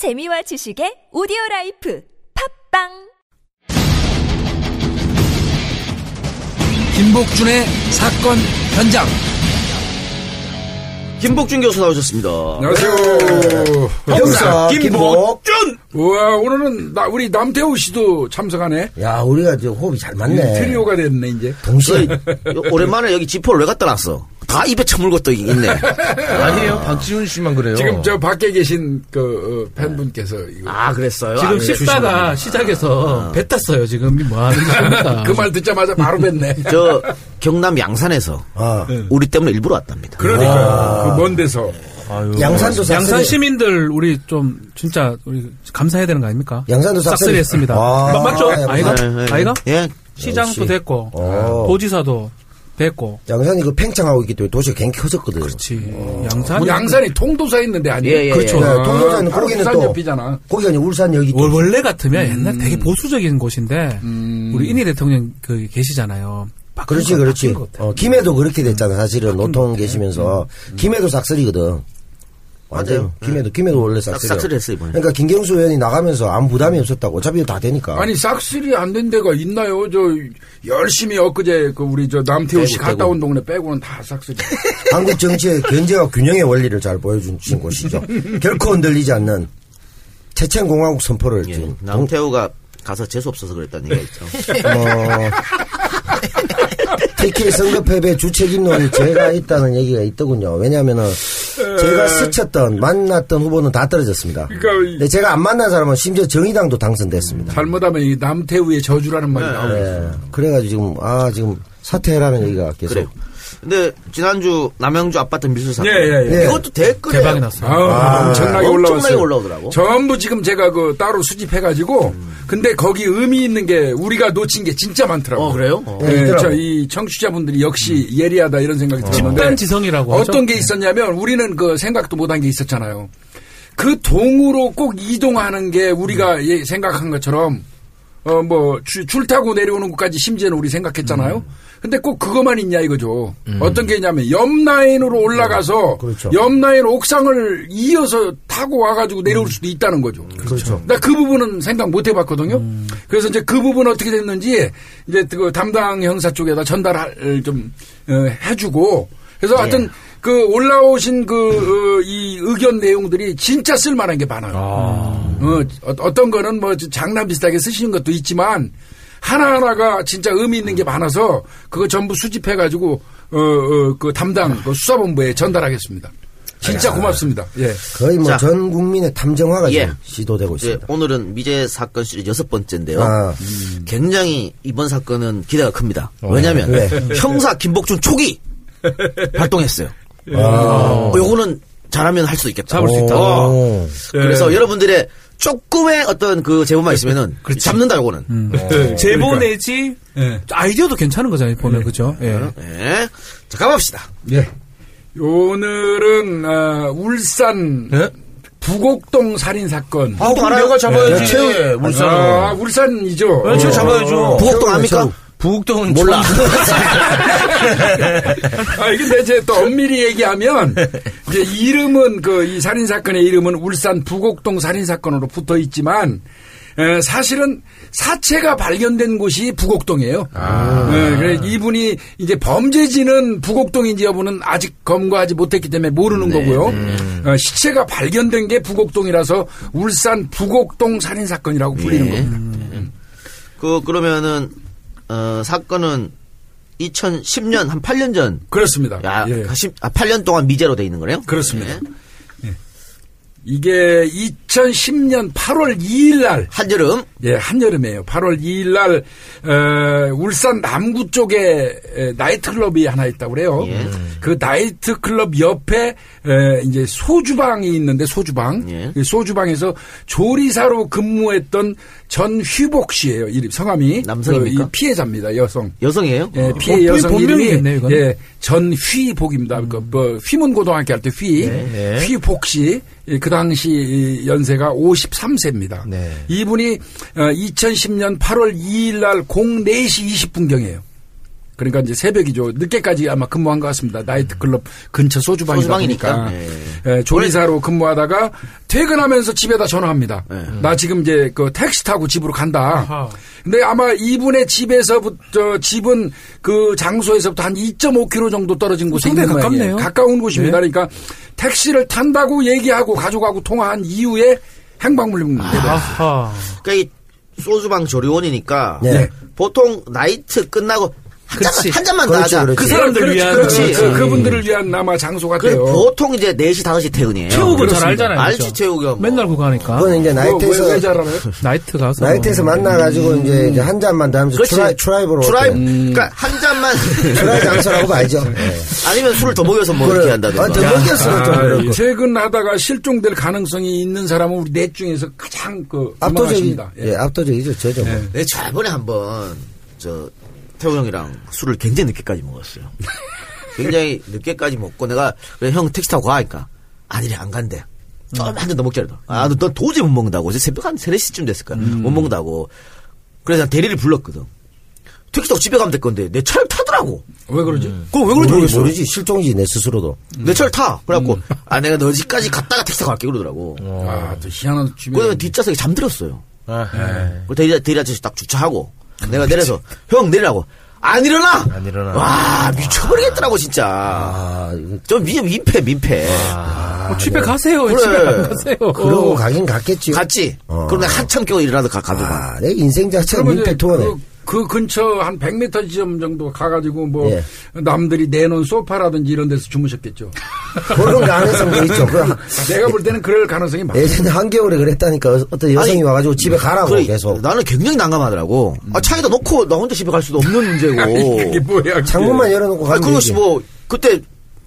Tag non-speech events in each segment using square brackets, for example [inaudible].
재미와 지식의 오디오 라이프 팟빵 김복준의 사건 현장. 김복준 교수 나오셨습니다. 안녕하세요. 형사 김복. 우와, 오늘은 나, 우리 남태우 씨도 참석하네. 야, 우리가 저 호흡이 잘 맞네. 트리오가 됐네, 이제. 동시에. [laughs] 오랜만에 여기 지포를 왜 갖다 놨어? 다 입에 처물고 또 있네. [laughs] 아니에요. 박지훈 씨만 그래요. 지금 저 밖에 계신 그 어, 팬분께서 이거 아, 그랬어요? 지금 아, 씹다가 시작해서 뱉었어요. 지금 뭐 하는 [laughs] 겁니까? 그 말 듣자마자 바로 뵀네. [laughs] 저 경남 양산에서 아, 우리 때문에 일부러 왔답니다. 그러니까 그먼 데서 양산도 싹쓸이. 양산 시민들 우리 좀 진짜 우리 감사해야 되는 거 아닙니까? 양산도 싹쓸이. 싹쓸이 했습니다. 아, 마- 맞죠? 아, 아이가? 네, 네. 아이가? 예. 시장도 역시. 됐고 어. 도지사도 됐고 양산이 그 팽창하고 있기 때문에 도시가 굉장히 커졌거든. 그렇지. 양산 양산이 통도사 있는데 아니에요? 예, 예. 그렇죠. 네, 통로사는 바로 거기는 또. 옆이잖아. 거기가 이제 울산역이 또. 월- 원래 같으면 옛날 음. 되게 보수적인 곳인데 우리 인희 대통령 그 계시잖아요. 그렇지, 거, 그렇지. 어, 김해도 그렇게 됐잖아. 사실은 노통 계시면서. 김해도 싹쓸이거든. 맞아요. 김해도, 김해도 원래 싹쓸이. 싹쓸이 했어, 이번에. 그러니까 김경수 의원이 나가면서 아무 부담이 없었다고. 어차피 다 되니까. 아니 싹쓸이 안 된 데가 있나요? 저 열심히 엊그제 그 우리 저 남태우 씨 빼고, 갔다 빼고. 온 동네 빼고는 다 싹쓸이. [laughs] 한국 정치의 견제와 균형의 원리를 잘 보여준 곳이죠. 결코 흔들리지 않는 체첸 공화국 선포를 예. 남태우가 가서 재수 없어서 그랬다는 얘기가 있죠. 어, TK 선거 패배 주책임론이 제가 있다는 얘기가 있더군요. 왜냐하면은 제가 스쳤던 만났던 후보는 다 떨어졌습니다. 그러니까 제가 안 만난 사람은 심지어 정의당도 당선됐습니다. 잘못하면 이 남태우의 저주라는 말이 나오고 있어요. 네. 그래가지고 지금 아 지금 사퇴해라는 얘기가 계속 그래요. 근데 지난주 남양주 아파트 밀수 사건. 예, 예, 예. 이것도 댓글에 대박이 났어요. 아, 엄청나게 올라왔어요. 엄청나게 올라오더라고. 전부 지금 제가 그 따로 수집해가지고, 근데 거기 의미 있는 게 우리가 놓친 게 진짜 많더라고요. 어, 그래요? 어. 네. 저이 청취자분들이 역시 예리하다 이런 생각이 들었는데. 집단 지성이라고 하죠. 어떤 게 있었냐면 우리는 그 생각도 못한 게 있었잖아요. 그 동으로 꼭 이동하는 게 우리가 예, 생각한 것처럼 어뭐줄 타고 내려오는 것까지 심지어는 우리 생각했잖아요. 근데 꼭 그것만 있냐 이거죠. 어떤 게 있냐면 옆 라인으로 올라가서 그렇죠. 옆 라인 옥상을 이어서 타고 와가지고 내려올 수도 있다는 거죠. 그렇죠. 나 그 부분은 생각 못 해봤거든요. 그래서 이제 그 부분 어떻게 됐는지 이제 그 담당 형사 쪽에다 전달을 좀 어, 해주고 그래서 하여튼 그 올라오신 그이 의견 내용들이 진짜 쓸만한 게 많아요. 어, 어, 떤 거는 뭐 장난 비슷하게 쓰시는 것도 있지만 하나하나가 진짜 의미 있는 게 많아서 그거 전부 수집해 가지고 어, 어, 그 담당 그 수사본부에 전달하겠습니다. 진짜 고맙습니다. 예. 거의 뭐 자. 전 국민의 탐정화가 예. 지금 시도되고 이제 있습니다. 오늘은 미제 사건 시리즈 여섯 번째인데요. 아. 굉장히 이번 사건은 기대가 큽니다. 왜냐하면 왜? 형사 김복준 초기 [laughs] 발동했어요. 아. 어, 요거는 잘하면 할 수도 있겠다. 잡을 수 있다. 어. 오. 그래서 여러분들의 조금의 어떤 그 제보만 있으면은 [laughs] 잡는다 요거는. 제보 내지 예. 아이디어도 괜찮은 거잖아요. 보면 그죠? 예. 네. 자 가봅시다. 예. 오늘은 어, 울산 예? 부곡동 살인 사건. 아, 그럼 내가 잡아야지. 최우- 울산은. 아, 울산이죠. 네, 제가 어. 잡아야죠. 부곡동 압니까? 부곡동은 몰라. 아, 근데 이제 또 엄밀히 얘기하면 이제 이름은 그 이 살인 사건의 이름은 울산 부곡동 살인 사건으로 붙어 있지만 에, 사실은 사체가 발견된 곳이 부곡동이에요. 에, 그래 이분이 이제 범죄지는 부곡동인지 여부는 아직 검거하지 못했기 때문에 모르는 거고요. 어, 시체가 발견된 게 부곡동이라서 울산 부곡동 살인 사건이라고 불리는 예. 겁니다. 그 그러면은 어, 사건은 2010년 한 8년 전. 그렇습니다. 야, 예. 10, 아, 8년 동안 미제로 돼 있는 거네요. 그렇습니다. 네. 이게 2010년 8월 2일 날 한여름 예, 한여름이에요. 8월 2일 날, 어, 울산 남구 쪽에 에, 나이트클럽이 하나 있다고 그래요. 예. 그 나이트클럽 옆에, 에, 이제 소주방이 있는데, 소주방. 예. 그 소주방에서 조리사로 근무했던 전휘복 씨예요 이름, 성함이. 남성입니까? 그, 이 피해자입니다. 여성. 여성이에요? 예, 어. 피해 어, 여성 이름이 본명이겠네요, 이거는. 예, 전휘복입니다. 그, 뭐, 휘문고등학교 할 때 휘, 네. 휘복 씨. 예, 그 당시 이 연세가 53세입니다. 네. 이분이 어, 2010년 8월 2일 날 04시 20분경이에요. 그러니까 이제 새벽이죠. 늦게까지 아마 근무한 것 같습니다. 나이트 클럽 근처 소주방이다 소주방이니까. 보니까 예. 예, 조리사로 근무하다가 퇴근하면서 집에다 전화합니다. 예. 나 지금 이제 그 택시 타고 집으로 간다. 아하. 근데 아마 이분의 집에서부터 집은 그 장소에서부터 한 2.5km 정도 떨어진 곳에 상당히 있는. 가깝네요. 가까운 곳입니다. 네. 그러니까 택시를 탄다고 얘기하고 가족하고 통화한 이후에 행방불명 아. 그러니까 이 소주방 조리원이니까 네. 보통 나이트 끝나고 한, 그렇지. 잔, 한 잔만 더 그렇지, 하자. 그렇지. 그 사람들 위한 그렇지. 그렇지. 그, 그분들을 위한 아마 장소 그 같아요. 보통 이제 4시, 5시 퇴근이에요. 최욱은 잘. 알잖아요. 알지, 그죠? 최욱이가. 뭐. 맨날 그거 하니까. 그건 이제 뭐, 나이트에서 왜, 왜 잘알아요? [laughs] 나이트 가서. 나이트에서 만나 가지고 이제, 이제 한 잔만 더 하면서 그렇지. 트라이, 트라이브로. 트라이브, 올 때. 그러니까 한 잔만. 트라이 장소라고 봐야죠. [laughs] 네. 아니면 술을 더 먹여서 뭐. 이렇게 한다든가. 아, 더 먹였으면 좀 아, 그렇고. 퇴근하다가 실종될 가능성이 있는 사람은 우리 넷 중에서 가장 그 압도적이, 유망하십니다. 예, 압도적이죠, 저죠. 뭐. 내 저번에 한번 저 태호 형이랑 술을 굉장히 늦게까지 먹었어요. 굉장히 늦게까지 먹고 내가 그래 형 택시 타고 가니까 아니래 안 간대. 좀한잔 더 먹자 그래도. 아, 너, 너 도저히 못 먹는다고. 어제 새벽 한 3, 4시쯤 됐을 거야. 못 먹는다고. 그래서 난 대리를 불렀거든. 택시 타고 집에 가면 될 건데 내 차를 타더라고. 왜 그러지? 그거 왜 그런지 모르지, 모르겠어. 모르지. 실종이지, 내 스스로도. 내 차를 타. 그래갖고 아 내가 너 집까지 갔다가 택시 타고 갈게 그러더라고. 아, 또 희한한 주변. 그러면 뒷좌석에 잠들었어요. 아, 그 대리, 대리 아저씨 딱 주차하고 내가 내려서 형 내리라고 안 일어나 안 일어나. 와 미쳐버리겠더라고 진짜 아, 좀 민, 민폐 민폐 어, 집에 가세요. 그래. 집에 안 가세요. 그러고 가긴 갔겠지. 갔지 어. 내가 한참 겨우 일어나서 가, 가더만 아, 내 인생 자체가 민폐 투어네. 그, 그 근처 한 100m 지점 정도 가가지고 뭐 예. 남들이 내놓은 소파라든지 이런 데서 주무셨겠죠. [laughs] 그런 가능성도 있죠. 그 내가 볼 때는 그럴 가능성이 많아요. 예전에 한겨울에 그랬다니까 어떤 여성이 아니, 와가지고 집에 가라고 그래, 계속. 나는 굉장히 난감하더라고 아 차에다 놓고 나 혼자 집에 갈 수도 없는 문제고 [laughs] 이게 뭐야? 창문만 열어놓고 아 가면 그것이 되지. 뭐 그때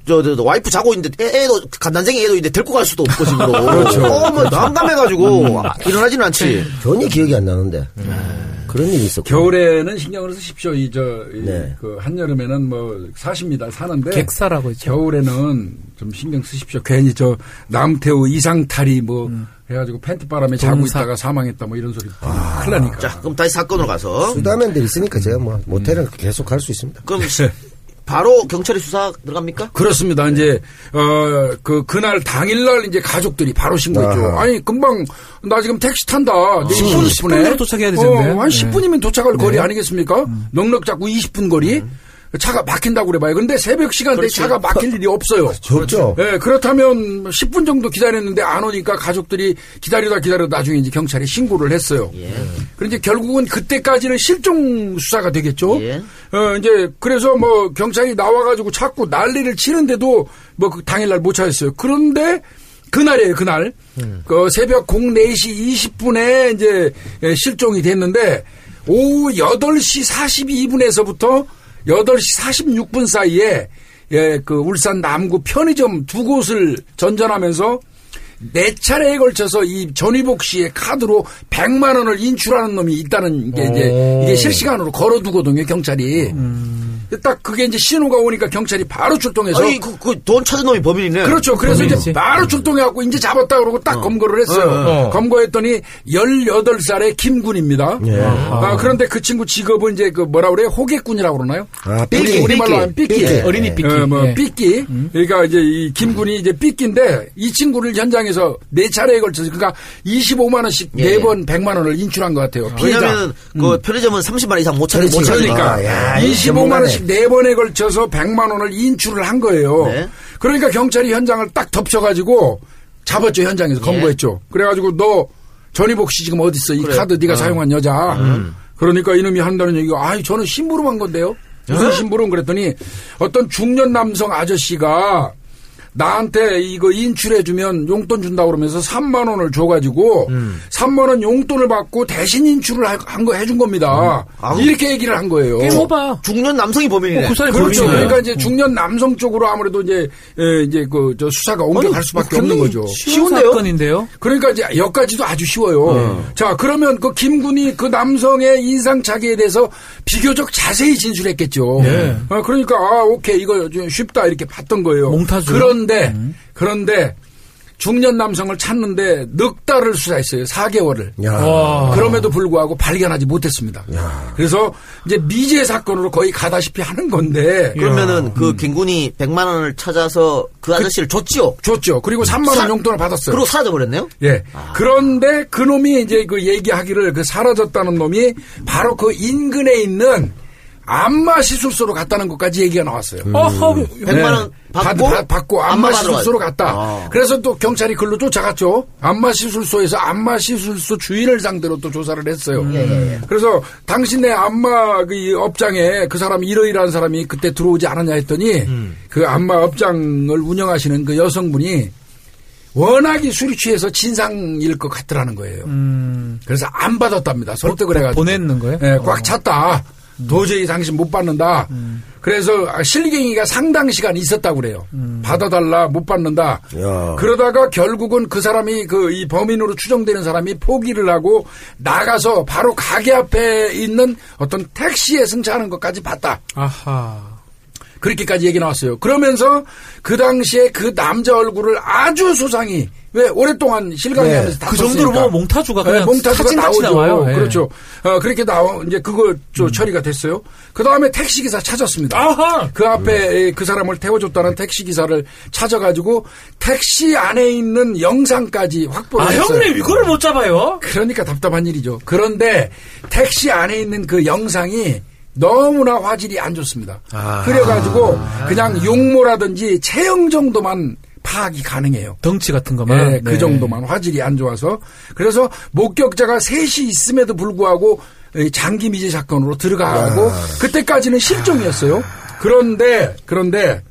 저, 저, 저 와이프 자고 있는데 애, 애도 간난쟁이 애도 있는데 데리고 갈 수도 없고 집으로 [laughs] 그렇죠. 어, 뭐 난감해가지고 아, 일어나지는 않지 전혀 기억이 안 나는데. 그런 일이 있었고. 겨울에는 신경을 쓰십시오. 이, 저, 이, 네. 그, 한여름에는 뭐, 40m 사는데. 객사라고 있죠. 겨울에는 좀 신경 쓰십시오. 괜히 저, 남태우 이상탈이 뭐, 해가지고 팬티 바람에 자고 동사. 있다가 사망했다 뭐 이런 소리. 큰일 나니까. 자 그럼 다시 사건으로 가서 수다맨들 있으니까 제가 뭐 모텔은 계속 갈 수 있습니다. 그럼 바로 경찰이 수사 들어갑니까? 그렇습니다. 이제 어 그 그날 당일날 이제 가족들이 바로 신고했죠. 아하. 아니 금방 나 지금 택시 탄다. 내 10분, 20분 10분 내로 도착해야 되는데. 어, 한 네. 10분이면 도착할 거리 아니겠습니까? 넉넉 잡고 20분 거리. 차가 막힌다고 그래봐요. 근데 새벽 시간대에 차가 막힐 일이 없어요. 없죠. 예, 그렇다면 10분 정도 기다렸는데 안 오니까 가족들이 기다리다 기다리다 나중에 이제 경찰에 신고를 했어요. 예. 그런데 결국은 그때까지는 실종 수사가 되겠죠. 예. 어, 이제 그래서 뭐 경찰이 나와가지고 자꾸 난리를 치는데도 뭐 그 당일날 못 찾았어요. 그런데 그날이에요, 그날. 그 새벽 04시 20분에 이제 예, 실종이 됐는데 오후 8시 42분에서부터 8시 46분 사이에 예, 그 울산 남구 편의점 두 곳을 전전하면서 네 차례에 걸쳐서 이 전희복 씨의 카드로 100만 원을 인출하는 놈이 있다는 게 이제 이게 실시간으로 걸어두거든요, 경찰이. 딱 그게 이제 신호가 오니까 경찰이 바로 출동해서 아니 그돈 찾은 놈이 범인이네. 그렇죠. 그래서 이제 범인이지. 바로 출동해 갖고 이제 잡았다 그러고 딱 검거를 했어요. 어. 검거했더니 18살의 김군입니다. 아, 그런데 그 친구 직업은 이제 그 뭐라 그래요? 호객꾼이라고 그러나요? 아, 삐끼. 삐끼. 우리말로 하면 삐끼. 삐끼. 어린이 삐끼. 어, 뭐 예. 삐끼. 그러니까 이제 이 김군이 이제 삐끼인데 이 친구를 현장에서 네 차례에 걸쳐서 그러니까 25만 원씩 예. 네번 100만 원을 인출한 것 같아요. 피해자. 왜냐면 그 편의점은 30만 원 이상 못 찾는 못. 그러니까 야, 이거 25만 전문가네. 원씩 네 번에 걸쳐서 100만 원을 인출을 한 거예요. 네. 그러니까 경찰이 현장을 딱 덮쳐가지고 잡았죠 현장에서 예. 검거했죠. 그래가지고 너 전희복 씨 지금 어디 있어? 이 그래. 카드 네가 어. 사용한 여자. 그러니까 이놈이 한다는 얘기가 아이 저는 심부름한 건데요. 무슨 심부름 그랬더니 어떤 중년 남성 아저씨가 나한테 이거 인출해주면 용돈 준다 그러면서 3만 원을 줘가지고 3만 원 용돈을 받고 대신 인출을 한 거 해준 겁니다. 아우. 이렇게 얘기를 한 거예요. 게임 오바. 중년 남성이 범인이네. 어, 그 사람이 그렇죠. 범인이네. 그러니까 이제 중년 남성 쪽으로 아무래도 이제 에, 이제 그 저 수사가 옮겨갈 수밖에 없는 거죠. 쉬운 쉬운데요? 사건인데요. 그러니까 이제 여기까지도 아주 쉬워요. 자, 그러면 그 김군이 그 남성의 인상착의에 대해서 비교적 자세히 진술했겠죠. 예. 어, 그러니까 아, 오케이 이거 좀 쉽다 이렇게 봤던 거예요. 몽타주. 그런 데 그런데 중년 남성을 찾는데 넉 달을 수사했어요. 4개월을. 야. 와. 그럼에도 불구하고 발견하지 못했습니다. 그래서 이제 미제 사건으로 거의 가다시피 하는 건데 그러면은 그 갱군이 100만 원을 찾아서 그 아저씨를 줬지요. 줬죠. 그리고 3만 원 사- 용돈을 받았어요. 그리고 사라져 버렸네요. 예. 그런데 그 놈이 이제 그 얘기하기를 그 사라졌다는 놈이 바로 그 인근에 있는 안마 시술소로 갔다는 것까지 얘기가 나왔어요. 어허, 100만 원 받고 받, 받고 안마 안마 시술소로. 갔다. 아. 그래서 또 경찰이 글로 쫓아갔죠. 안마 시술소에서 안마 시술소 주인을 상대로 또 조사를 했어요. 예, 그래서 당신네 안마 그이 업장에 그 사람이 이러이러한 사람이 그때 들어오지 않았냐 했더니 음. 그 안마 업장을 운영하시는 그 여성분이 워낙이 술이 취해서 진상일 것 같더라는 거예요. 음, 그래서 안 받았답니다. 설득을 해가지고. 보냈는 거예요? 예, 꽉 찼다. 도저히 당신 못 받는다. 그래서 실갱이가 상당 시간 있었다고 그래요. 받아달라, 못 받는다. 야. 그러다가 결국은 그 사람이 그 이 범인으로 추정되는 사람이 포기를 하고 나가서 바로 가게 앞에 있는 어떤 택시에 승차하는 것까지 봤다. 아하. 그렇게까지 얘기 나왔어요. 그러면서 그 당시에 그 남자 얼굴을 아주 소상히 왜 오랫동안 실감하면서 네. 그 정도로 뭐 몽타주가 그냥 몽타주가 사진같이 나오죠. 나와요. 예. 그렇죠. 어, 그렇게 나와 이제 그거 저 처리가 됐어요. 그 다음에 택시 기사 찾았습니다. 아하. 그 앞에 그 사람을 태워줬다는 택시 기사를 찾아가지고 택시 안에 있는 영상까지 확보를 아, 했어요. 형님, 이거를 못 잡아요? 그러니까 답답한 일이죠. 그런데 택시 안에 있는 그 영상이 너무나 화질이 안 좋습니다. 그래가지고 그냥 용모라든지 체형 정도만 파악이 가능해요. 덩치 같은 것만. 예, 그 네. 정도만 화질이 안 좋아서 그래서 목격자가 셋이 있음에도 불구하고 이 장기 미제 사건으로 들어가고 그때까지는 실종이었어요. 그런데 그런데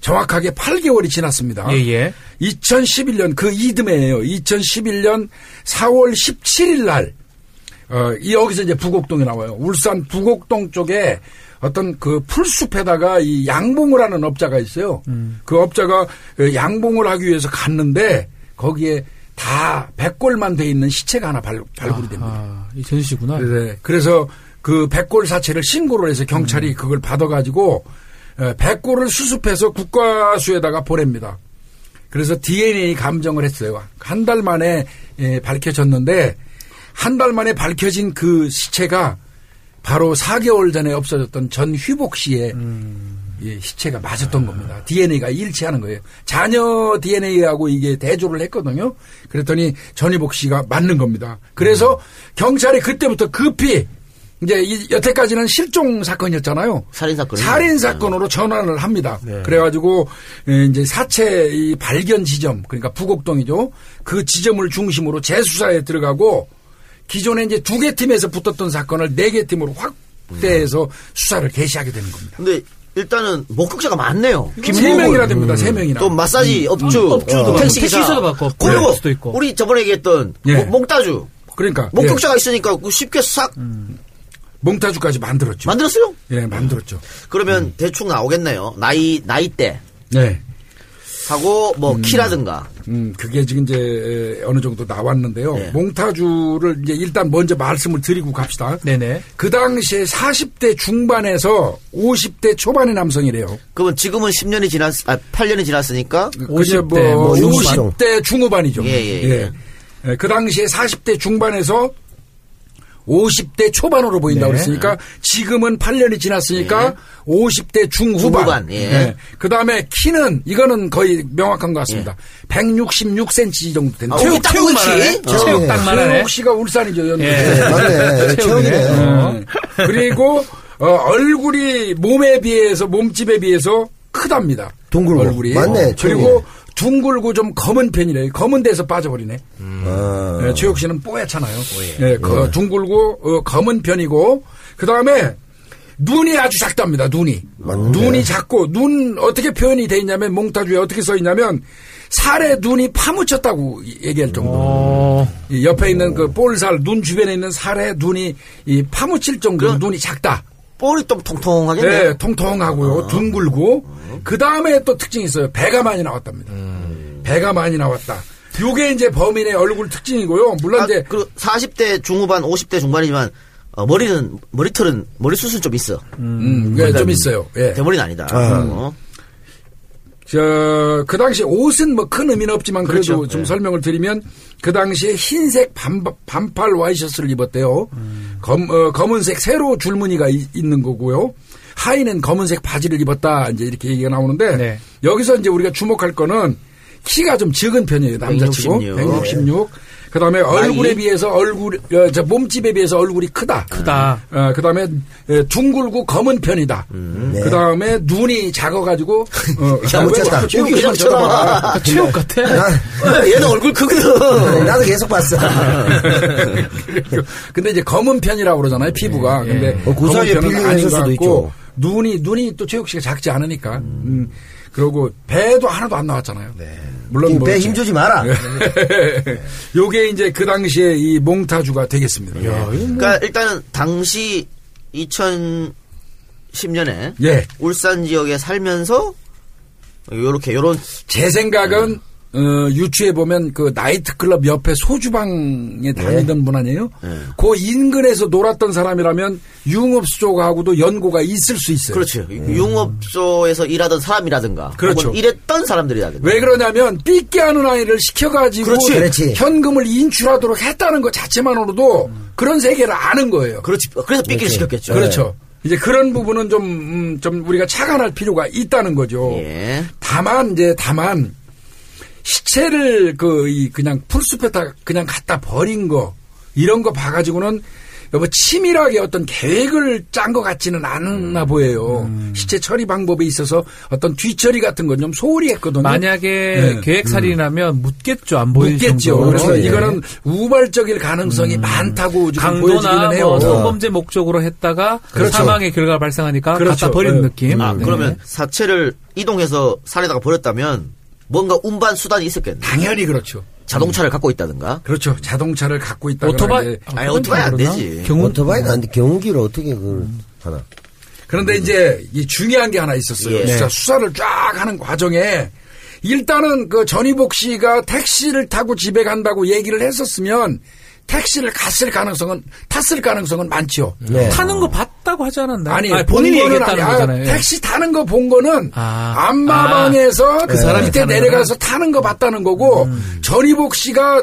정확하게 8개월이 지났습니다. 예, 예. 2011년 그 이듬해예요. 2011년 4월 17일 날 어, 이 여기서 이제 부곡동이 나와요. 울산 부곡동 쪽에 어떤 그 풀숲에다가 이 양봉을 하는 업자가 있어요. 그 업자가 그 양봉을 하기 위해서 갔는데 거기에 다 백골만 돼 있는 시체가 하나 발, 발굴이 됩니다. 아, 이 전시구나. 네. 그래서 그 백골 사체를 신고를 해서 경찰이 그걸 받아가지고 에, 백골을 수습해서 국과수에다가 보냅니다. 그래서 DNA 감정을 했어요. 한 달 만에 예, 밝혀졌는데 한 달 만에 밝혀진 그 시체가 바로 4개월 전에 없어졌던 전 휘복 씨의 예, 시체가 맞았던 겁니다. DNA가 일치하는 거예요. 자녀 DNA하고 이게 대조를 했거든요. 그랬더니 전희복 씨가 맞는 겁니다. 그래서 경찰이 그때부터 급히 이제 이 여태까지는 실종 사건이었잖아요. 살인 사건이요? 살인 사건으로 전환을 합니다. 그래가지고 예, 이제 사체 이 발견 지점 그러니까 부곡동이죠. 그 지점을 중심으로 재수사에 들어가고 기존에 이제 두 개 팀에서 붙었던 사건을 네 개 팀으로 확대해서 수사를 개시하게 되는 겁니다. 근데 일단은 목격자가 많네요. 세 명이나 됩니다. 세 명이나. 또 마사지 업주, 음, 업주도 어, 택시기사. 택시기사도 많고, 그리고 수도 있고. 우리 저번에 얘기했던 예. 목- 몽따주. 그러니까 목격자가 있으니까 그 쉽게 싹 예, 몽타주까지 만들었죠. 만들었어요? 예, 만들었죠. 그러면 대충 나오겠네요. 나이 나이대 네. 하고 뭐 키라든가. 음, 그게 지금 이제 어느 정도 나왔는데요. 네. 몽타주를 이제 일단 먼저 말씀을 드리고 갑시다. 네네. 그 당시에 40대 중반에서 50대 초반의 남성이래요. 그러면 지금은 10년이 지났, 아, 8년이 지났으니까 50대, 뭐뭐 중반. 50대 중후반이죠. 예, 예, 예. 예, 그 당시에 40대 중반에서 50대 초반으로 보인다고 네. 그랬으니까 지금은 8년이 지났으니까 50대 중후반. 중후반, 예. 그 다음에 키는 이거는 거의 명확한 것 같습니다. 166cm 정도 된다. 아, 체육 딱 체육. 말하네. 어. 체육 딱 말하네. 최욱 씨가 울산이죠, 연구. 예. 맞네. [laughs] 체험이네. 어. 그리고 어, 얼굴이 몸에 비해서 몸집에 비해서 크답니다. 둥글고. 얼굴이. 맞네, 어, 그리고 체육이. 둥글고 좀 검은 편이래요. 검은 데서 빠져버리네. 아. 예, 최욱 씨는 뽀얗잖아요. 예, 그 둥글고 어, 검은 편이고 그 다음에 눈이 아주 작답니다. 눈이 맞는데. 눈이 작고 눈 어떻게 표현이 돼 있냐면 몽타주에 어떻게 써 있냐면 살에 눈이 파묻혔다고 얘기할 정도. 어, 이 옆에 있는 그 볼살 눈 주변에 있는 살에 눈이 이 파묻힐 정도로 그럼- 눈이 작다. 볼이 좀 통통하겠네. 네, 통통하고요, 둥글고 그 다음에 또 특징이 있어요. 배가 많이 나왔답니다. 배가 많이 나왔다. 요게 이제 범인의 얼굴 특징이고요. 물론 아, 이제 그리고 40대 중후반, 50대 중반이지만 어, 머리는 머리털은 머리 숱은 좀 있어. 음, 예, 좀 있어요. 예. 대머리는 아니다. 아. 어. 저, 그 당시 옷은 뭐 큰 의미는 없지만 그래도 그렇죠. 좀 네. 설명을 드리면 그 당시에 흰색 반, 반팔 와이셔츠를 입었대요. 검, 어, 검은색 세로 줄무늬가 이- 있는 거고요. 하의는 검은색 바지를 입었다. 이제 이렇게 얘기가 나오는데 네. 여기서 이제 우리가 주목할 거는 키가 좀 적은 편이에요. 남자치고. 166. 166. 그 다음에 얼굴에 비해서 얼굴, 어, 저 몸집에 비해서 얼굴이 크다. 크다. 어, 그 다음에 둥글고 검은 편이다. 네. 그 다음에 눈이 작아가지고, 어, [laughs] 잘못했다. 여기 체육만 쳐다봐. 체육 같아. 얘는 얼굴 크거든. 나도 계속 봤어. [laughs] 근데 이제 검은 편이라고 그러잖아요, 피부가. 근데 어, 그 사이에 것 수도 있죠. 눈이, 눈이 또 최욱 씨가 작지 않으니까. 음. 그리고 배도 하나도 안 나왔잖아요. 네. 물론 뭐배 힘주지 마라. [laughs] 요게 이제 그 당시에 이 몽타주가 되겠습니다. 그러니까 일단은 당시 2010년에 예. 울산 지역에 살면서 요렇게 요런 제 생각은 어, 유추해 보면 그 나이트클럽 옆에 소주방에 다니던 분 아니에요? 네. 그 인근에서 놀았던 사람이라면 융업소 쪽하고도 연고가 있을 수 있어요. 그렇죠. 융업소에서 일하던 사람이라든가 그렇죠. 일했던 사람들이라든가 왜 그러냐면 삐끼 하는 아이를 시켜가지고 그렇지. 그렇지. 현금을 인출하도록 했다는 것 자체만으로도 그런 세계를 아는 거예요. 그렇지. 그래서 삐끼를 시켰겠죠. 그렇죠. 이제 그런 부분은 좀, 음, 좀 우리가 착안할 필요가 있다는 거죠. 예. 다만, 이제, 다만, 시체를 그, 이, 그냥 풀숲에다 그냥 갖다 버린 거, 이런 거 봐가지고는 여보 치밀하게 어떤 계획을 짠 것 같지는 않나 보여요. 시체 처리 방법에 있어서 어떤 뒤처리 같은 건 좀 소홀히 했거든요. 만약에 네. 계획살이라면 묻겠죠. 안 보이는 묻겠죠. 정도로. 그래서 예. 이거는 우발적일 가능성이 많다고 지금 강도나 보여지기는 해요. 뭐 성범죄 목적으로 했다가 그렇죠. 사망의 결과가 발생하니까 그렇죠. 갖다 버리는 네. 느낌. 아, 네. 그러면 사체를 이동해서 살에다가 버렸다면 뭔가 운반 수단이 있었겠네. 당연히 그렇죠. 자동차를 갖고 있다든가. 그렇죠. 자동차를 갖고 있다. 오토바이 아 니, 오토바이 안 되지. 경운 오토바이는 안 돼. 경운기를 어떻게 그걸 하나. 그런데 이제 이 중요한 게 하나 있었어요. 예. 진짜 수사를 쫙 하는 과정에 일단은 그 전희복 씨가 택시를 타고 집에 간다고 얘기를 했었으면 택시를 갔을 가능성은 탔을 가능성은 많죠. 네. 타는 거 봤다고 하지 않았나요? 아니, 아니, 본인이 얘기했다는 아니, 아, 거잖아요. 예. 택시 타는 거 본 거는 아. 안마방에서 그 사람이 밑에 내려가서 타는 거 봤다는 거고 음. 전희복 씨가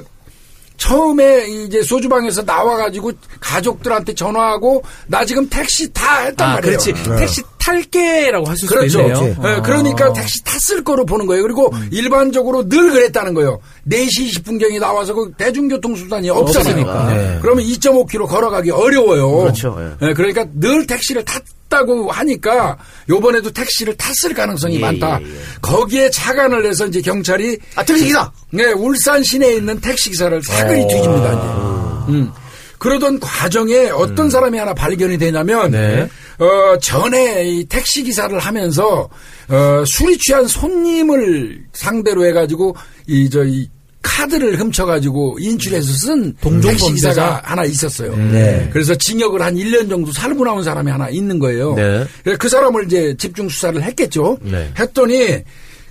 처음에 이제 소주방에서 나와가지고 가족들한테 전화하고 나 지금 택시 타 했단 아, 말이에요. 그렇지. 택시 탈게라고 할 수도 그렇죠. 있네요. 그렇지. 예, 아. 그러니까 택시 탔을 거로 보는 거예요. 그리고 음. 일반적으로 늘 그랬다는 거예요. 4시 20분경에 나와서 그 대중교통수단이 없잖아요. 없으니까. 네. 그러면 2.5km 걸어가기 어려워요. 그렇죠. 예. 예, 그러니까 늘 택시를 탔다고 하니까 요번에도 택시를 탔을 가능성이 예, 많다. 예, 예. 거기에 착안을 해서 이제 경찰이 아, 택시 기사! 네, 울산 시내에 있는 택시 기사를 사거리 뒤집니다. 이제. 음. 그러던 과정에 어떤 사람이 하나 발견이 되냐면 네. 어, 전에 이 택시 기사를 하면서 어, 술이 취한 손님을 상대로 해가지고 이 저이 카드를 훔쳐가지고 인출해서 쓴 동종 택시 기사가? 하나 있었어요. 네. 그래서 징역을 한 1년 정도 살고 나온 사람이 하나 있는 거예요. 네. 그래서 그 사람을 이제 집중 수사를 했겠죠. 네. 했더니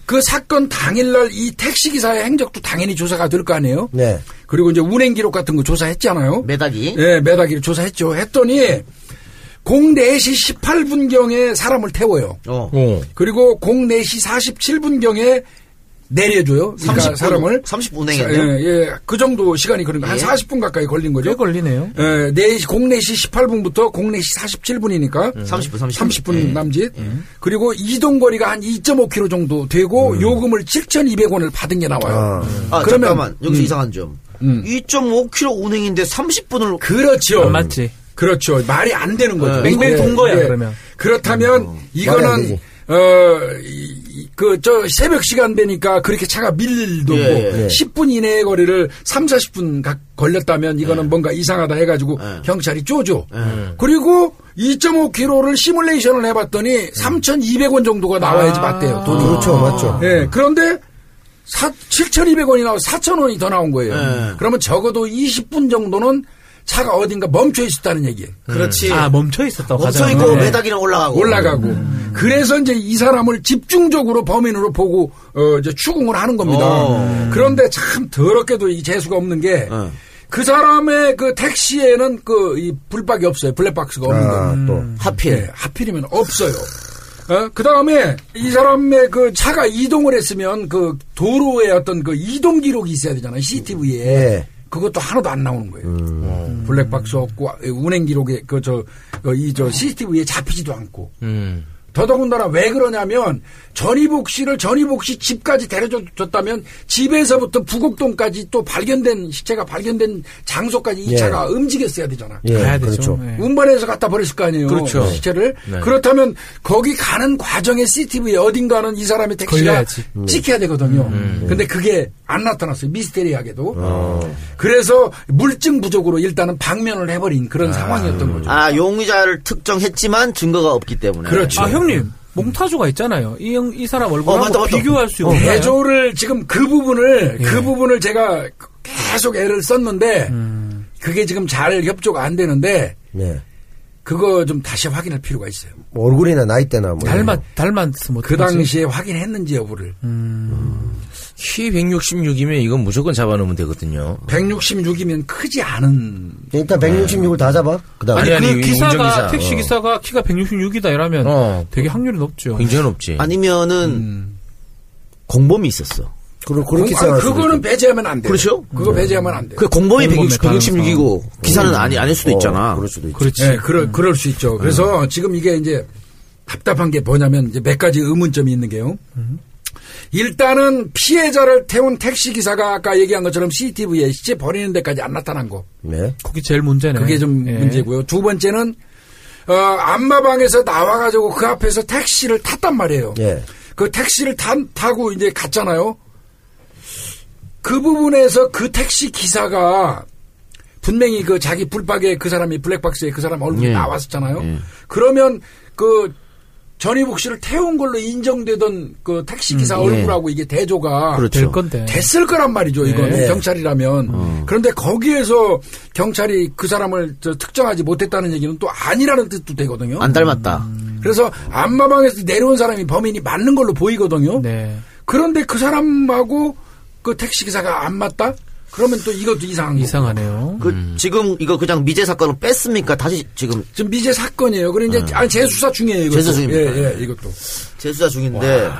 그 사건 당일날 이 택시 기사의 행적도 당연히 조사가 될 거 아니에요. 네. 그리고 이제 운행 기록 같은 거 조사했잖아요. 매닥이. 예, 매다기를 조사했죠. 했더니 04시 18분경에 사람을 태워요. 어. 그리고 04시 47분경에 내려줘요. 그러니까 30분, 사람을 30분 운행했네요. 예, 예, 그 정도 시간이 그러니까 한 예. 40분 가까이 걸린 거죠. 꽤 걸리네요. 예, 4시, 04시 18분부터 04시 47분이니까 30분, 30분. 30분 예. 남짓. 그리고 이동 거리가 한 2.5km 정도 되고 요금을 7,200원을 받은 게 나와요. 아, 그러면- 잠깐만. 여기서 음. 이상한 점. 음. 2.5km 운행인데 30분을 그렇죠. 안 맞지. 그렇죠. 말이 안 되는 거죠. 네. 맹맹 예, 돈 거야, 예. 그러면. 그렇다면 말이 안 이거는. 어그 저 새벽 시간 되니까 그렇게 차가 밀릴도 예, 없고 예. 10분 이내의 거리를 3, 40분 각 걸렸다면 이거는 뭔가 이상하다 해가지고 예. 경찰이 쪼죠. 예. 그리고 2.5km를 시뮬레이션을 해봤더니 3,200원 정도가 나와야지 아. 맞대요. 돈이. 그렇죠, 맞죠. 예, 그런데 7,200원이 나와 4,000원이 더 나온 거예요. 네. 그러면 적어도 20분 정도는 차가 어딘가 멈춰 있었다는 얘기예요. 그렇지. 아, 멈춰 있었다고 멈춰. 있고 네. 매닥이는 올라가고. 올라가고. 그래서 이제 이 사람을 집중적으로 범인으로 보고 어 이제 추궁을 하는 겁니다. 어. 그런데 참 더럽게도 이 재수가 없는 게그 어. 사람의 그 택시에는 그 이 불박이 없어요. 블랙박스가 없는 아, 거예요. 또. 하필. 예, 하필이면 없어요. 어? 그 다음에 이 사람의 그 차가 이동을 했으면 그 도로에 어떤 그 이동 기록이 있어야 되잖아요. CCTV에. 예. 그것도 하나도 안 나오는 거예요. 음. 어, 블랙박스 없고 운행 기록에 그 저 이저 CCTV에 잡히지도 않고. 음. 더더군다나 왜 그러냐면 전희복 씨를 전희복 씨 집까지 데려줬다면 집에서부터 부곡동까지 또 발견된 시체가 발견된 장소까지 이 예. 차가 움직였어야 되잖아. 예, 가야 되죠. 그렇죠. 예. 운반해서 갖다 버렸을 거 아니에요. 그렇죠. 시체를. 네. 그렇다면 거기 가는 과정에 CCTV에 어딘가는 이 사람의 택시가 걸려야지. 찍혀야 되거든요. 음. 근데 그게 안 나타났어요. 미스테리하게도. 그래서 물증 부족으로 일단은 방면을 해버린 그런 상황이었던 거죠. 아, 용의자를 특정했지만 증거가 없기 때문에. 그렇죠. 아 형님 몽타주가 있잖아요. 이, 형- 이 사람 얼굴하고 어, 맞다, 맞다. 비교할 수 없나요? 대조를 지금 그 부분을 예. 그 부분을 제가 계속 애를 썼는데 음. 그게 지금 잘 협조가 안 되는데 네. 그거 좀 다시 확인할 필요가 있어요. 뭐 얼굴이나 나이대나 뭐. 닮았 닮았으면 그 어떡하지? 당시에 확인했는지 여부를 키 166이면 이건 무조건 잡아놓으면 되거든요. 166이면 크지 않은 일단 166을 다 잡아. 그다음 아니, 아니, 아니, 그이 기사가 운전기사. 택시 어. 기사가 키가 166이다 이러면 어. 되게 확률이 높죠. 굉장히 높지. 아니면은 음. 공범이 있었어. 그러, 그렇게 공- 아니, 그거는. 배제하면 안 돼요. 그렇죠? 그거 배제하면 안 돼요. 그 공범이 공범의 160, 166이고 기사는 아니 아닐 수도 어, 있잖아. 그럴 수도 있지. 그렇지. 예, 그럴, 그럴 수 있죠. 그래서 지금 이게 이제 답답한 게 뭐냐면 이제 몇 가지 의문점이 있는 게요. 일단은 피해자를 태운 택시 기사가 아까 얘기한 것처럼 CCTV에 시체 버리는 데까지 안 나타난 거. 네. 그게 제일 문제네. 그게 좀 예. 문제고요. 두 번째는, 어, 안마방에서 나와가지고 그 앞에서 택시를 탔단 말이에요. 예. 그 택시를 타, 타고 이제 갔잖아요. 그 부분에서 그 택시 기사가 분명히 그 자기 불박에 그 사람이 블랙박스에 그 사람 얼굴이 예. 나왔었잖아요. 예. 그러면 그 전희복 씨를 태운 걸로 인정되던 그 택시 기사 음, 예. 얼굴하고 이게 대조가 그렇죠. 될 건데. 됐을 거란 말이죠, 이거는 네. 경찰이라면. 그런데 거기에서 경찰이 그 사람을 저 특정하지 못했다는 얘기는 또 아니라는 뜻도 되거든요. 안 닮았다. 그래서 안마방에서 내려온 사람이 범인이 맞는 걸로 보이거든요. 네. 그런데 그 사람하고 그 택시 기사가 안 맞다? 그러면 또 이것도 이상한. 이상하네요. 그 지금 이거 그냥 미제 사건을 뺐습니까? 다시 지금 지금 미제 사건이에요. 그런데 이제 아니 재수사 중이에요. 이것도. 재수사 중입니까? 예, 예, 이것도. 재수사 중인데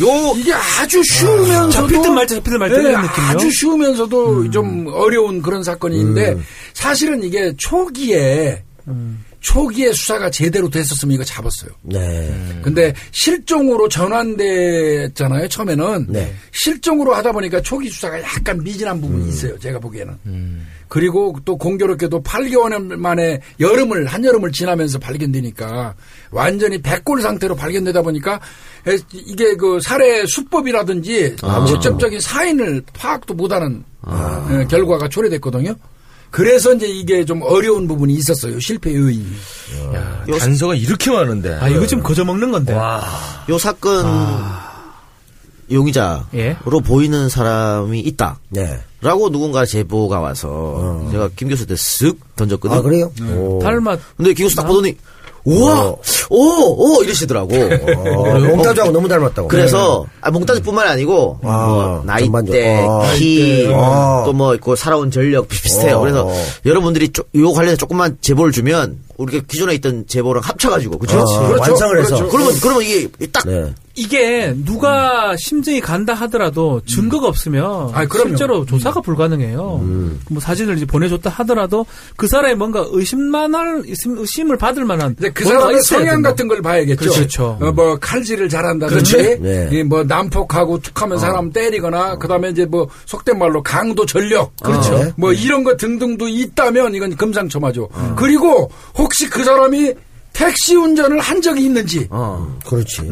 요 이게 아주 쉬우면서도 잡힐 듯말 듯, 잡힐 듯말듯 예, 이런 느낌이요? 아주 쉬우면서도 좀 어려운 그런 사건인데 사실은 이게 초기에 초기에 수사가 제대로 됐었으면 이거 잡았어요. 네. 근데 실종으로 전환됐잖아요. 처음에는 네. 실종으로 하다 보니까 초기 수사가 약간 미진한 부분이 있어요. 제가 보기에는. 그리고 또 공교롭게도 8개월 만에 여름을 한 여름을 지나면서 발견되니까 완전히 백골 상태로 발견되다 보니까 에, 이게 그 살해 수법이라든지 직접적인 사인을 파악도 못하는 에, 결과가 초래됐거든요. 그래서 이제 이게 좀 어려운 부분이 있었어요. 실패 요인이. 야, 단서가 이렇게 많은데. 아 이거 지금 거저 먹는 건데. 요 사건 용의자로 예. 보이는 사람이 있다. 네. 라고 누군가 제보가 와서 제가 김 교수한테 쓱 던졌거든요. 아, 그래요? 오. 닮았. 근데 김 교수 딱 보더니 우와, 어. 오, 오 이러시더라고. 어, 몽타주하고 너무 닮았다고. 그래서 아, 몽타주뿐만 아니고 네. 아, 뭐 나이대. 아, 키, 아. 또뭐 있고 살아온 전력 비슷해요. 어. 그래서 여러분들이 조- 요 관련해서 조금만 제보를 주면 우리가 기존에 있던 제보랑 합쳐가지고 그렇죠? 아, 그렇죠. 완성을 해서. 그렇죠. 그러면 그러면 이게 딱 네. 이게 누가 심증이 간다 하더라도 증거가 없으면 아이, 그럼요. 실제로 조사가 불가능해요. 뭐 사진을 이제 보내줬다 하더라도 그 사람이 뭔가 의심만할 의심, 의심을 받을 만한 그 사람의 성향. 같은 걸 봐야겠죠. 그렇죠. 어, 뭐 칼질을 잘한다든지, 그렇죠. 네. 이뭐 난폭하고 툭하면 사람 때리거나, 그다음에 이제 뭐 속된 말로 강도 전력, 그렇죠. 어, 뭐 이런 거 등등도 있다면 이건 금상첨화죠. 그리고 혹시 그 사람이 택시 운전을 한 적이 있는지, 어, 그렇지.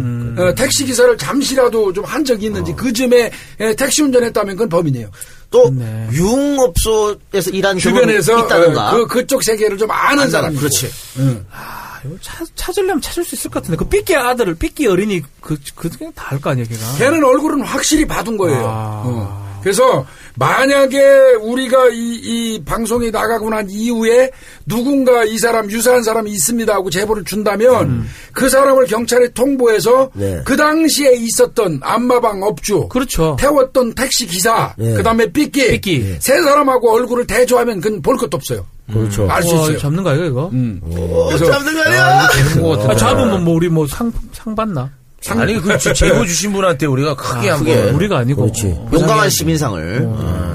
택시 기사를 잠시라도 좀 한 적이 있는지, 그 즈음에 에, 택시 운전했다면 그건 범인이에요. 또 네. 유흥업소에서 일한 주변에서 있다든가. 어, 그 그쪽 세계를 좀 아는 사람이고. 그렇지. 응. 아, 이거 찾, 찾으려면 찾을 수 있을 것 같은데 그 삐끼 아들을 삐끼 어린이 그 그게 다할거 아니야 걔가. 걔는 얼굴은 확실히 봐둔 거예요. 아. 어. 그래서 만약에 우리가 이, 이 방송이 나가고 난 이후에 누군가 이 사람 유사한 사람이 있습니다 하고 제보를 준다면 그 사람을 경찰에 통보해서 네. 그 당시에 있었던 안마방 업주 그렇죠. 태웠던 택시 기사 네. 그다음에 삐끼, 삐끼. 세 사람하고 얼굴을 대조하면 그건 볼 것도 없어요. 그렇죠. 알수 와, 있어요. 잡는 거예요, 이거? 그래서 잡는 거 아니야? 같은데. 아, 잡으면 뭐 우리 뭐 상, 상 받나? 아니 그 제- 제보 [laughs] 주신 분한테 우리가 크게 아, 한번. 우리가 아니고. 그렇지. 어, 용감한 시민상을.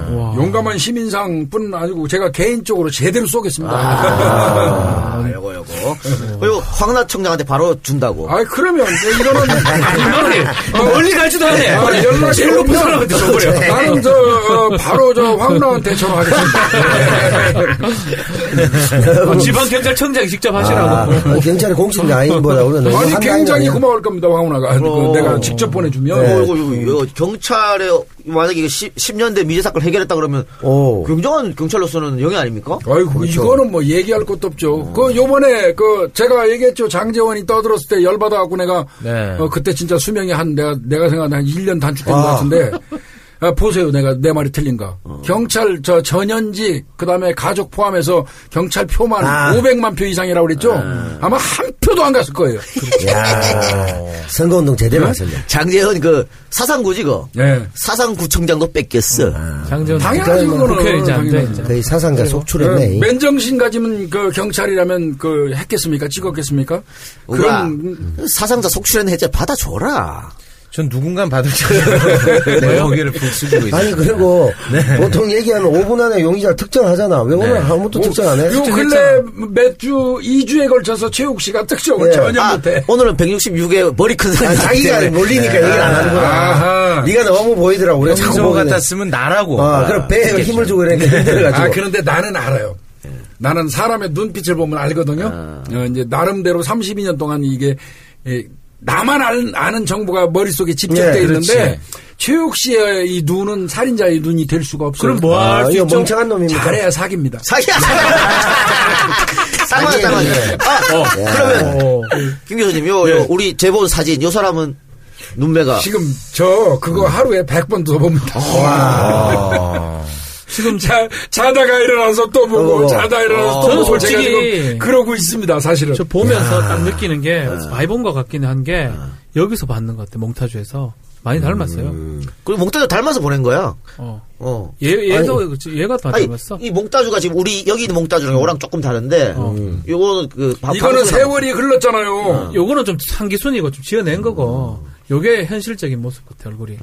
와. 용감한 시민상뿐 아니고 제가 개인적으로 제대로 쏘겠습니다. 아, 요거, 요거. 그리고 황나 청장한테 바로 준다고. 아 그러면 이거는 이놈이 [laughs] 멀리 가지도 않네. 아, 연락이 제일 높은 사람한테 줘버려. [laughs] 나는 저 어, 바로 저 황나한테 전화하겠습니다. 어, 지방 경찰청장이 직접 하시라고. 아, 아, 경찰의 공식 라인보다 우리는 너무 아니 한 굉장히. 고마울 겁니다 황나 가 그럼. 내가 직접 보내주면 어, 이거, 이거, 이거 경찰에 만약에 이게 10, 10년대 미제 사건 해결했다 그러면 오. 굉장한 경찰로서는 영예 아닙니까? 아이고 그렇죠. 이거는 뭐 얘기할 것도 없죠. 그 요번에 그 제가 얘기했죠 장재원이 떠들었을 때 열받아 갖고 내가 네. 어, 그때 진짜 수명이 한 내가 내가 생각한 한 1년 단축된 것 아. 같은데 [laughs] 아, 보세요 내가 내 말이 틀린가. 어. 경찰 저 전현직 그다음에 가족 포함해서 경찰 표만 아. 500만 표 이상이라고 그랬죠. 아 마 한 표도 안 갔을 거예요. 야 선거 운동 제대로 네? 하셨네. 장재현 그 사상구지 그 예. 사상구청장도 뺏겼어. 당연하지 그거는 안 돼, 당연하지. 이제. 거의 사상자 속출했네. 그 맨정신 가지면 그 경찰이라면 그 했겠습니까? 찍었겠습니까? 그런 사상자 속출현 해제 받아줘라. 전 누군가 받을 줄 알고 내 고개를 푹 숙이고 있어요. 아니 그리고 보통 얘기하면 5분 안에 용의자 특정하잖아. 왜 오늘 아무것도 특정 안 해? 요 근래 몇 주, 2주에 걸쳐서 최욱 씨가 특정을 네. 전혀 아, 못해. 오늘은 166에 머리 큰 아, 사람이 자기가. 몰리니까 얘기를 안 하는구나. 아하. 네가 너무 보이더라고. 우리가 자꾸. 같았으면 나라고. 아, 그럼 배에 그랬겠죠. 힘을 주고 이러니까 힘들어가지고. 아, 그런데 나는 알아요. 나는 사람의 눈빛을 보면 알거든요. 어, 이제 나름대로 32년 동안 이게 예, 나만 아는, 아는 정보가 머릿속에 집적돼 네, 있는데. 최욱 씨의 이 눈은 살인자의 눈이 될 수가 없어요. 그럼 뭐 아, 할수 이거 있죠? 멍청한 놈입니까? 잘해야 사기입니다. 사기야. [laughs] 쌍맞아, 쌍맞아. 아, 그러면 어. 김 교수님, 요, 요 우리 제본 사진, 요 사람은 눈매가 지금 저 그거 하루에 100번 더 봅니다. 아. 지금 자, 자다가 일어나서 또 보고 어. 자다 일어나서 또 저는 보고 솔직히 지금 그러고 있습니다 사실은. 저 보면서 딱 느끼는 게 많이 본 것 같긴 한게 여기서 받는 것 같아 몽타주에서 많이 닮았어요. 그리고 몽타주 닮아서 보낸 거야. 어. 어. 얘 얘도 그렇지. 얘가 다 아니, 닮았어. 이 몽타주가 지금 우리 여기 있는 몽타주랑 요거랑 조금 다른데, 요거는 그, 바- 이거는 세월이 흘렀잖아요. 요거는 좀 상기순이고 좀 지어낸 거고 요게 현실적인 모습 같아 얼굴이.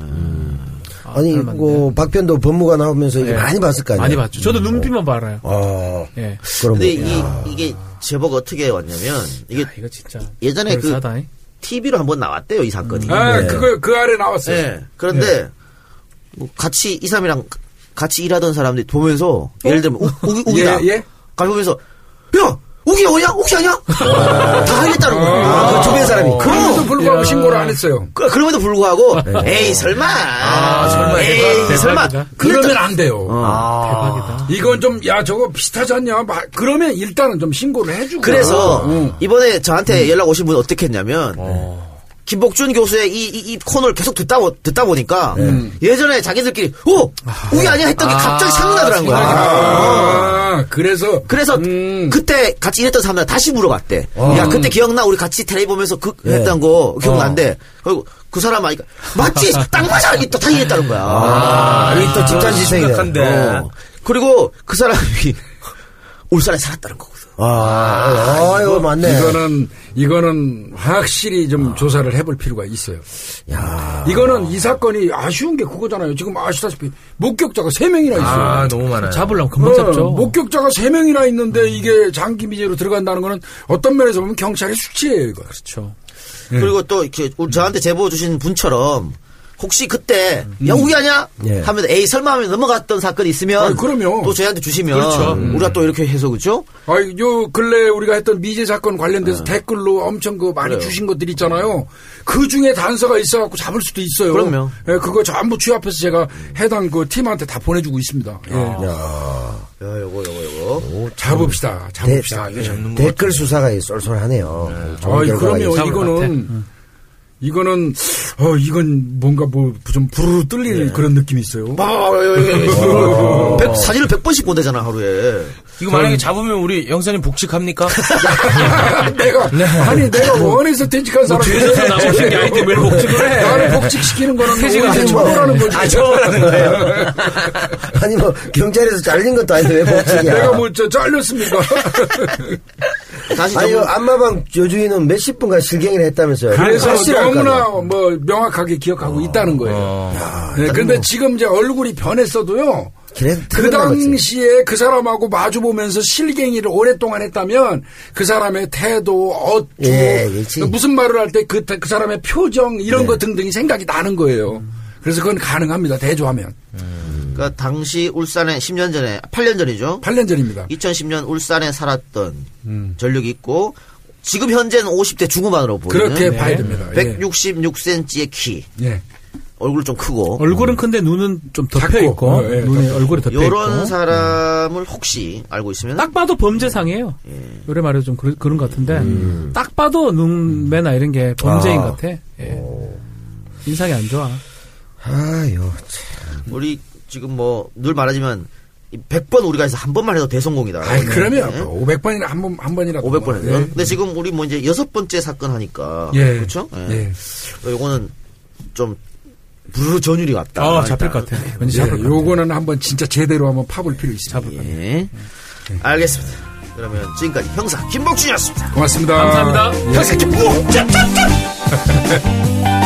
아, 아니, 닮았네. 그 박변도 법무관 나오면서 이게 네. 많이 봤을 거 아니야? 많이 봤죠. 저도 눈빛만 봐라요. 어, 예. 그럼 근데 뭐. 이, 이게 제보가 어떻게 왔냐면, 이게 아, 이거 진짜 예전에 그 그럴싸하다, 잉? TV로 한번 나왔대요, 이 사건이. 아, 네. 그거 그 아래 나왔어요. 네. 그런데 뭐 같이 이 사람이랑 같이 일하던 사람들이 보면서 예를 들면 우, 우기 우기다. 예, 예. 가보면서 야 우기 뭐냐 우기 아니야? [laughs] 다 하겠다는 거야. 아, 그 주변 사람이. 그럼에도 불구하고 신고를 안 했어요. 그, 그럼에도 불구하고 에이 설마 설마, 에이 대박. 설마 대박이다. 그러면 안 돼요. 대박이다. 이건 좀 야 저거 비슷하지 않냐? 막 그러면 일단은 좀 신고를 해주고. 그래서 응. 이번에 저한테 연락 오신 분 어떻게 했냐면 김복준 교수의 이, 이, 이 코너를 계속 듣다, 보- 듣다 보니까 예전에 자기들끼리 오! 우기 아니야 했던 게 갑자기 생각나더라는 거야. 아, 그래서 그래서 음. 그때 같이 일했던 사람들 다시 물어봤대. 야 그때 기억나? 우리 같이 텔레비 보면서 그 예. 했던 거 기억난대. 그리고 그 사람 아니까 맞지? [laughs] 딱 맞아! 이또 다시 했다는 거야. 아, 이게 또 집단지성이네. 심각한데. 어. 그리고 그 사람이 울산에 살았다는 거거든. 아, 아, 이거 맞네. 이거는 이거는 확실히 좀 조사를 해볼 필요가 있어요. 야. 이거는 이 사건이 아쉬운 게 그거잖아요. 지금 아시다시피 목격자가 세 명이나 있어요. 아, 너무 많아요. 잡으려면 금방 어, 잡죠. 목격자가 세 명이나 있는데 이게 장기 미제로 들어간다는 거는 어떤 면에서 보면 경찰의 수치예요, 이거. 그렇죠. 그리고 또 이렇게 우리 저한테 제보 주신 분처럼 혹시 그때 야 우기 아냐? 예. 하면 에이 설마 하면 넘어갔던 사건이 있으면 아이, 그럼요. 또 저희한테 주시면 그렇죠. 우리가 또 이렇게 해서 그죠? 아, 요 근래 우리가 했던 미제 사건 관련돼서 댓글로 엄청 그 많이 그래요. 주신 것들 있잖아요. 그 중에 단서가 있어 갖고 잡을 수도 있어요. 그럼요. 예, 그거 전부 취합해서 제가 해당 그 팀한테 다 보내주고 있습니다. 예. 야 요거 요거 요거. 잡읍시다. 잡읍시다. 이거 잡- 댓글 수사가 쏠쏠하네요. 아이, 결과가 그럼요. 이거는 이거는 어 이건 뭔가 뭐 좀 부르르 뚫릴 그런 느낌이 있어요. 아, 백- 사진을 100번씩 보내잖아, 하루에. 이거 만약에 잡으면 우리 영사님 복직합니까? [laughs] 내가 아니 내가 원해서 퇴직한 사람 뒤에서 나오신 게 아닌데 왜 복직을 해? 나를 복직시키는 거는 퇴직을 오히려 하는 처벌하는 거지. 아, 처벌하는 거예요. [laughs] 아니 뭐 경찰에서 잘린 것도 아닌데 왜 법칙이야? 내가 뭐 저 잘렸습니까? [laughs] 다시 아니, 좀- 그 안마방 여주인은 몇십 분간 실갱이를 했다면서요. 그래서? 너무나 뭐 명확하게 기억하고 있다는 거예요. 네, 근데 지금 이제 얼굴이 변했어도 그래, 그 거지. 당시에 그 사람하고 마주 보면서 실갱이를 오랫동안 했다면 그 사람의 태도, 어투, 예, 무슨 말을 할 때 그 그 사람의 표정 이런 네. 거 등등이 생각이 나는 거예요. 그래서 그건 가능합니다. 대조하면. 그러니까 당시 울산에 10년 전에, 8년 전이죠. 8년 전입니다. 2010년 울산에 살았던 전력이 있고, 지금 현재는 50대 중후반으로 보이는 그렇게 봐야 됩니다. 예. 166cm의 키, 예. 얼굴 좀 크고, 얼굴은 큰데 눈은 좀 덮여 작고, 있고 어, 예, 눈에 덮여 얼굴이 덮여 요런 있고 사람을 혹시 알고 있으면 딱 봐도 범죄상이에요. 예. 요래 말해도 좀 그런, 그런 것 같은데 딱 봐도 눈매나 이런 게 범죄인 아. 것 같아. 예. 인상이 안 좋아. 아유, 우리 지금 뭐 늘 말하지만 100번 우리가 해서 한 번만 해도 대성공이다. 아이, 그러면 네. 500번이나 한 번, 한 번이라도. 500번 해도. 예. 근데 지금 우리 뭐 이제 여섯 번째 사건 하니까. 예. 그렇죠? 예. 요거는 좀 부르르 전율이 같다. 아, 잡힐. 것 같아. 왠지 예, 잡힐 것 같아. 요거는 한번 진짜 제대로 한번 파볼 필요 있습니다. 예. 알겠습니다. 그러면 지금까지 형사 김복준이었습니다. 고맙습니다. 감사합니다. 형사 김복준! [laughs]